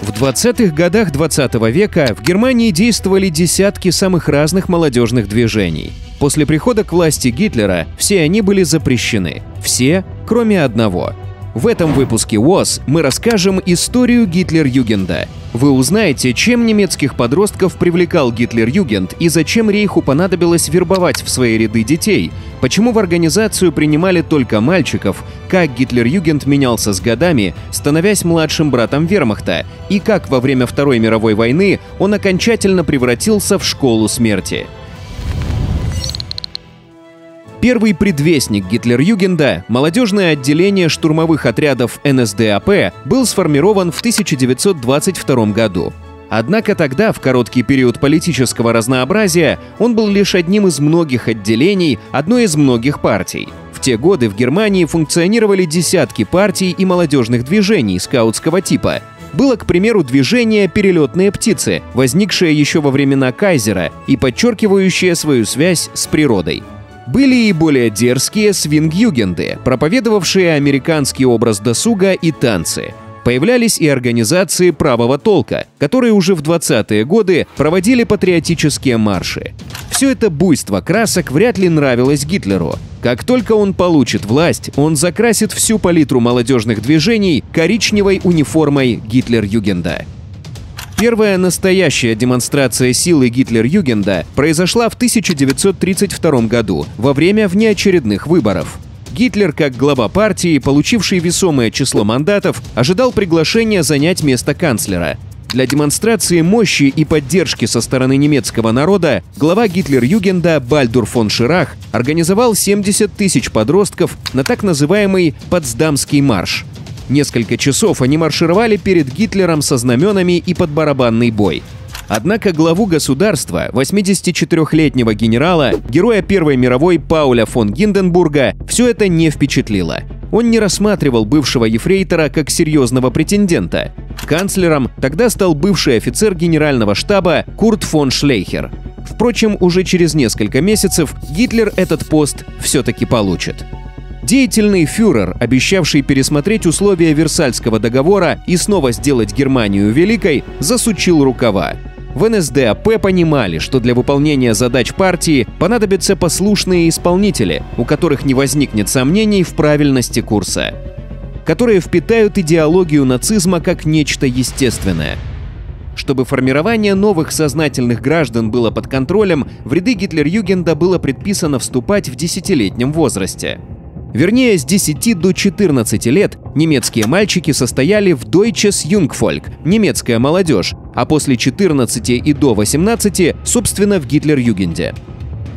В 20-х годах 20 -го века в Германии действовали десятки самых разных молодежных движений. После прихода к власти Гитлера все они были запрещены. Все, кроме одного. В этом выпуске ВОЗ мы расскажем историю Гитлер-Югенда. Вы узнаете, чем немецких подростков привлекал Гитлер-Югенд и зачем Рейху понадобилось вербовать в свои ряды детей, почему в организацию принимали только мальчиков, как Гитлер-Югенд менялся с годами, становясь младшим братом вермахта, и как во время Второй мировой войны он окончательно превратился в школу смерти. Первый предвестник Гитлер-Югенда, молодежное отделение штурмовых отрядов НСДАП, был сформирован в 1922 году. Однако тогда, в короткий период политического разнообразия, он был лишь одним из многих отделений одной из многих партий. В те годы в Германии функционировали десятки партий и молодежных движений скаутского типа. Было, к примеру, движение «Перелетные птицы», возникшее еще во времена Кайзера и подчеркивающее свою связь с природой. Были и более дерзкие свинг-югенды, проповедовавшие американский образ досуга и танцы. Появлялись и организации правого толка, которые уже в 20-е годы проводили патриотические марши. Все это буйство красок вряд ли нравилось Гитлеру. Как только он получит власть, он закрасит всю палитру молодежных движений коричневой униформой Гитлер-Югенда. Первая настоящая демонстрация силы Гитлер-Югенда произошла в 1932 году во время внеочередных выборов. Гитлер, как глава партии, получивший весомое число мандатов, ожидал приглашения занять место канцлера. Для демонстрации мощи и поддержки со стороны немецкого народа глава Гитлер-Югенда Бальдур фон Ширах организовал 70 тысяч подростков на так называемый «Потсдамский марш», Несколько часов они маршировали перед Гитлером со знаменами и под барабанный бой. Однако главу государства, 84-летнего генерала, героя Первой мировой Пауля фон Гинденбурга, все это не впечатлило. Он не рассматривал бывшего ефрейтора как серьезного претендента. Канцлером тогда стал бывший офицер генерального штаба Курт фон Шлейхер. Впрочем, уже через несколько месяцев Гитлер этот пост все-таки получит. Деятельный фюрер, обещавший пересмотреть условия Версальского договора и снова сделать Германию великой, засучил рукава. В НСДАП понимали, что для выполнения задач партии понадобятся послушные исполнители, у которых не возникнет сомнений в правильности курса, которые впитают идеологию нацизма как нечто естественное. Чтобы формирование новых сознательных граждан было под контролем, в ряды Гитлер-Югенда было предписано вступать в десятилетнем возрасте. Вернее, с 10 до 14 лет немецкие мальчики состояли в Deutsches Jungvolk – немецкая молодежь, а после 14 и до 18 – собственно в Гитлер-Югенде.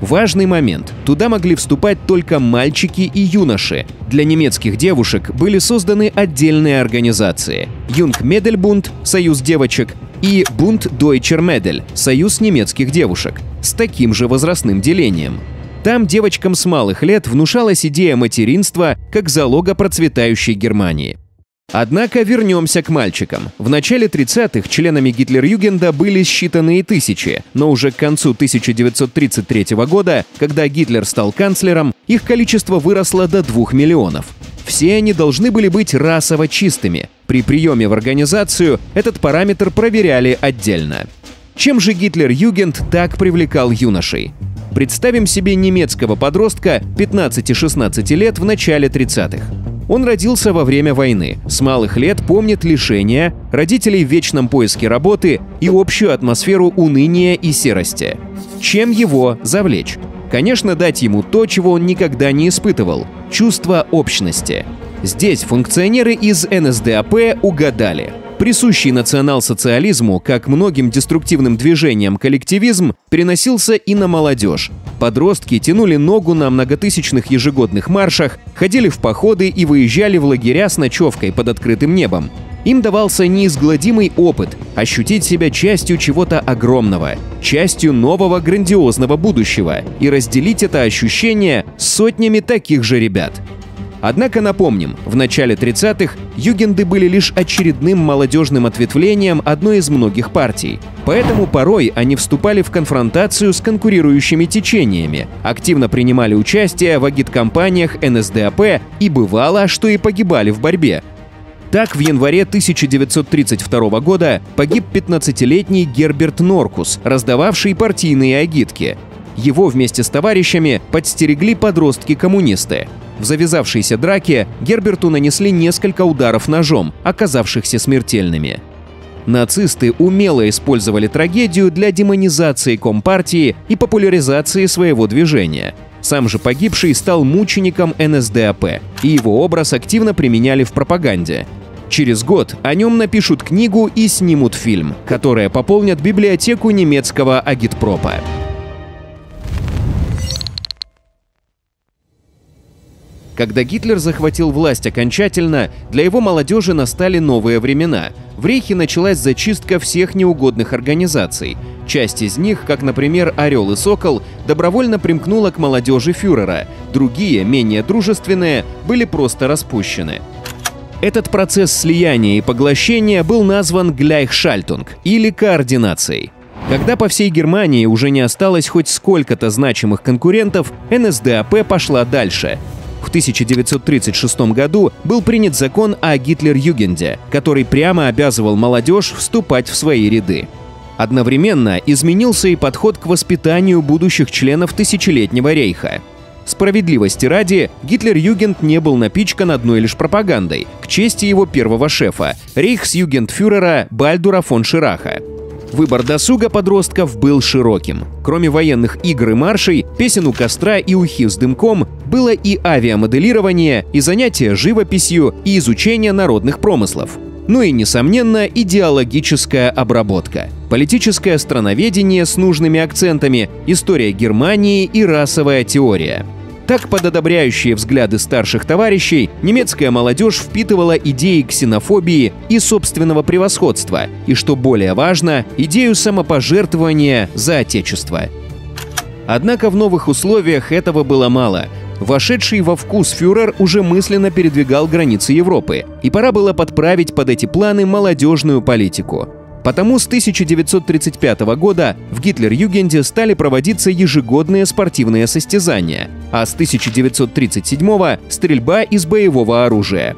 Важный момент. Туда могли вступать только мальчики и юноши. Для немецких девушек были созданы отдельные организации. Юнг Медельбунд – Союз девочек, и Бунт Deutscher Mädel – Союз немецких девушек, с таким же возрастным делением. Там девочкам с малых лет внушалась идея материнства как залога процветающей Германии. Однако вернемся к мальчикам. В начале 30-х членами Гитлер-Югенда были считанные тысячи, но уже к концу 1933 года, когда Гитлер стал канцлером, их количество выросло до 2 миллионов. Все они должны были быть расово чистыми. При приеме в организацию этот параметр проверяли отдельно. Чем же Гитлер-Югенд так привлекал юношей? Представим себе немецкого подростка 15-16 лет в начале 30-х. Он родился во время войны, с малых лет помнит лишения, родителей в вечном поиске работы и общую атмосферу уныния и серости. Чем его завлечь? Конечно, дать ему то, чего он никогда не испытывал – чувство общности. Здесь функционеры из НСДАП угадали – Присущий национал-социализму, как многим деструктивным движениям коллективизм, переносился и на молодежь. Подростки тянули ногу на многотысячных ежегодных маршах, ходили в походы и выезжали в лагеря с ночевкой под открытым небом. Им давался неизгладимый опыт ощутить себя частью чего-то огромного, частью нового грандиозного будущего и разделить это ощущение сотнями таких же ребят – Однако напомним, в начале 30-х югенды были лишь очередным молодежным ответвлением одной из многих партий. Поэтому порой они вступали в конфронтацию с конкурирующими течениями, активно принимали участие в агиткомпаниях НСДАП и бывало, что и погибали в борьбе. Так, в январе 1932 года погиб 15-летний Герберт Норкус, раздававший партийные агитки. Его вместе с товарищами подстерегли подростки-коммунисты. В завязавшейся драке Герберту нанесли несколько ударов ножом, оказавшихся смертельными. Нацисты умело использовали трагедию для демонизации Компартии и популяризации своего движения. Сам же погибший стал мучеником НСДАП, и его образ активно применяли в пропаганде. Через год о нем напишут книгу и снимут фильм, которая пополнят библиотеку немецкого агитпропа. Когда Гитлер захватил власть окончательно, для его молодежи настали новые времена. В Рейхе началась зачистка всех неугодных организаций. Часть из них, как, например, «Орел и Сокол», добровольно примкнула к молодежи фюрера. Другие, менее дружественные, были просто распущены. Этот процесс слияния и поглощения был назван «гляйхшальтунг» или координацией. Когда по всей Германии уже не осталось хоть сколько-то значимых конкурентов, НСДАП пошла дальше. В 1936 году был принят закон о Гитлер-Югенде, который прямо обязывал молодежь вступать в свои ряды. Одновременно изменился и подход к воспитанию будущих членов тысячелетнего рейха. Справедливости ради, Гитлер-Югент не был напичкан одной лишь пропагандой, к чести его первого шефа, рейхсюгентфюрера Бальдура фон Шираха. Выбор досуга подростков был широким. Кроме военных игр и маршей, песен у костра и ухи с дымком, было и авиамоделирование, и занятия живописью, и изучение народных промыслов. Ну и, несомненно, идеологическая обработка. Политическое страноведение с нужными акцентами, история Германии и расовая теория – так, под одобряющие взгляды старших товарищей, немецкая молодежь впитывала идеи ксенофобии и собственного превосходства, и, что более важно, идею самопожертвования за Отечество. Однако в новых условиях этого было мало. Вошедший во вкус фюрер уже мысленно передвигал границы Европы, и пора было подправить под эти планы молодежную политику. Потому с 1935 года в Гитлер-Югенде стали проводиться ежегодные спортивные состязания, а с 1937 — стрельба из боевого оружия.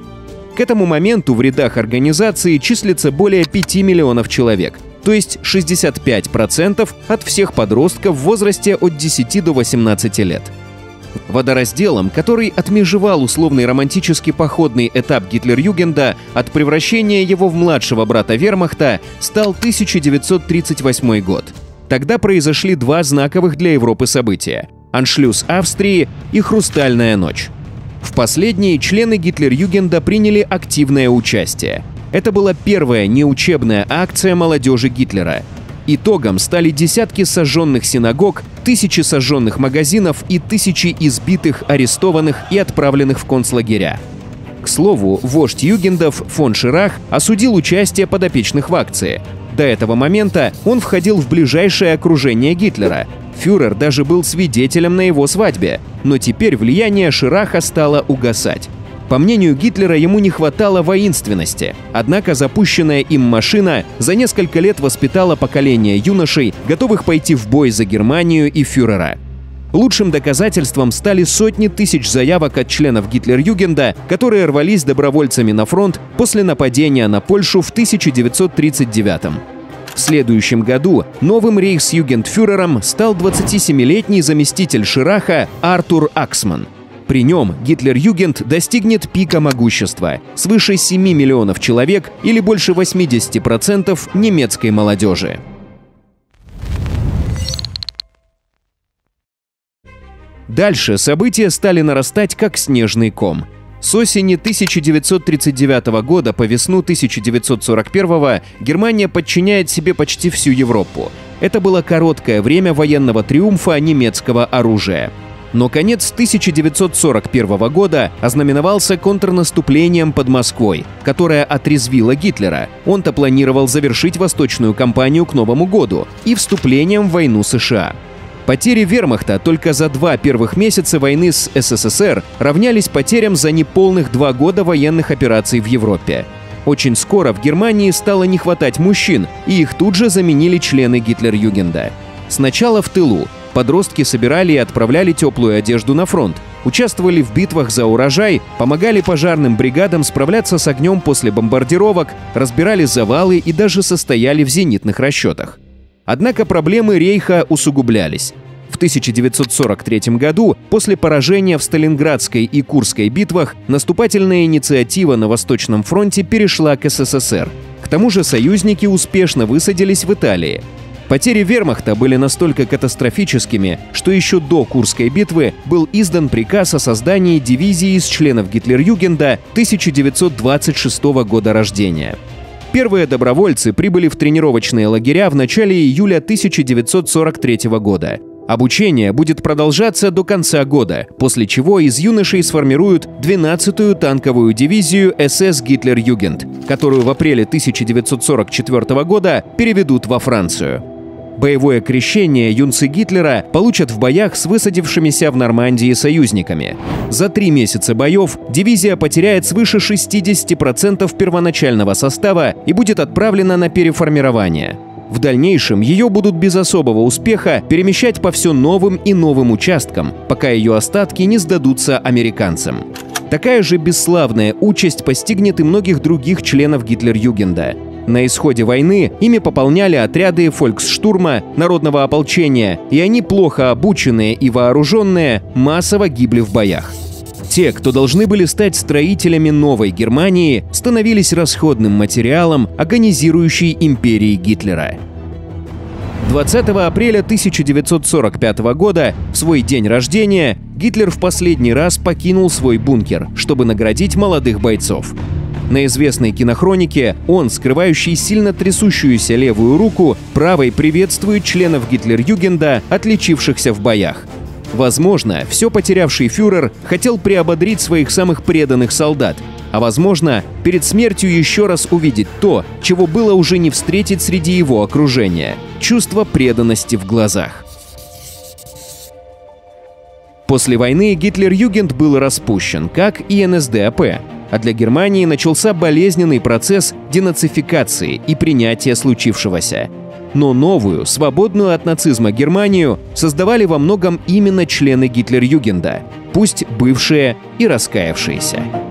К этому моменту в рядах организации числится более 5 миллионов человек, то есть 65% от всех подростков в возрасте от 10 до 18 лет — Водоразделом, который отмежевал условный романтический походный этап Гитлер-Югенда от превращения его в младшего брата Вермахта, стал 1938 год. Тогда произошли два знаковых для Европы события – аншлюз Австрии и Хрустальная ночь. В последней члены Гитлер-Югенда приняли активное участие. Это была первая неучебная акция молодежи Гитлера – Итогом стали десятки сожженных синагог, тысячи сожженных магазинов и тысячи избитых, арестованных и отправленных в концлагеря. К слову, вождь Югендов фон Ширах осудил участие подопечных в акции. До этого момента он входил в ближайшее окружение Гитлера. Фюрер даже был свидетелем на его свадьбе, но теперь влияние Шираха стало угасать. По мнению Гитлера, ему не хватало воинственности. Однако запущенная им машина за несколько лет воспитала поколение юношей, готовых пойти в бой за Германию и фюрера. Лучшим доказательством стали сотни тысяч заявок от членов Гитлер-Югенда, которые рвались добровольцами на фронт после нападения на Польшу в 1939 -м. В следующем году новым рейхсюгендфюрером стал 27-летний заместитель Шираха Артур Аксман – при нем Гитлер-Югент достигнет пика могущества – свыше 7 миллионов человек или больше 80% немецкой молодежи. Дальше события стали нарастать как снежный ком. С осени 1939 года по весну 1941 Германия подчиняет себе почти всю Европу. Это было короткое время военного триумфа немецкого оружия. Но конец 1941 года ознаменовался контрнаступлением под Москвой, которое отрезвило Гитлера. Он-то планировал завершить восточную кампанию к Новому году и вступлением в войну США. Потери вермахта только за два первых месяца войны с СССР равнялись потерям за неполных два года военных операций в Европе. Очень скоро в Германии стало не хватать мужчин, и их тут же заменили члены Гитлер-Югенда. Сначала в тылу, Подростки собирали и отправляли теплую одежду на фронт. участвовали в битвах за урожай, помогали пожарным бригадам справляться с огнем после бомбардировок, разбирали завалы и даже состояли в зенитных расчетах. Однако проблемы Рейха усугублялись. В 1943 году, после поражения в Сталинградской и Курской битвах, наступательная инициатива на Восточном фронте перешла к СССР. К тому же союзники успешно высадились в Италии. Потери вермахта были настолько катастрофическими, что еще до Курской битвы был издан приказ о создании дивизии из членов Гитлер-Югенда 1926 года рождения. Первые добровольцы прибыли в тренировочные лагеря в начале июля 1943 года. Обучение будет продолжаться до конца года, после чего из юношей сформируют 12-ю танковую дивизию СС Гитлер-Югент, которую в апреле 1944 года переведут во Францию. Боевое крещение юнцы Гитлера получат в боях с высадившимися в Нормандии союзниками. За три месяца боев дивизия потеряет свыше 60% первоначального состава и будет отправлена на переформирование. В дальнейшем ее будут без особого успеха перемещать по все новым и новым участкам, пока ее остатки не сдадутся американцам. Такая же бесславная участь постигнет и многих других членов Гитлер-Югенда. На исходе войны ими пополняли отряды фольксштурма, народного ополчения, и они, плохо обученные и вооруженные, массово гибли в боях. Те, кто должны были стать строителями новой Германии, становились расходным материалом агонизирующей империи Гитлера. 20 апреля 1945 года, в свой день рождения, Гитлер в последний раз покинул свой бункер, чтобы наградить молодых бойцов. На известной кинохронике он, скрывающий сильно трясущуюся левую руку, правой приветствует членов Гитлер-Югенда, отличившихся в боях. Возможно, все потерявший фюрер хотел приободрить своих самых преданных солдат, а возможно, перед смертью еще раз увидеть то, чего было уже не встретить среди его окружения – чувство преданности в глазах. После войны Гитлер-Югент был распущен, как и НСДАП, а для Германии начался болезненный процесс денацификации и принятия случившегося. Но новую, свободную от нацизма Германию создавали во многом именно члены Гитлер-Югенда, пусть бывшие и раскаявшиеся.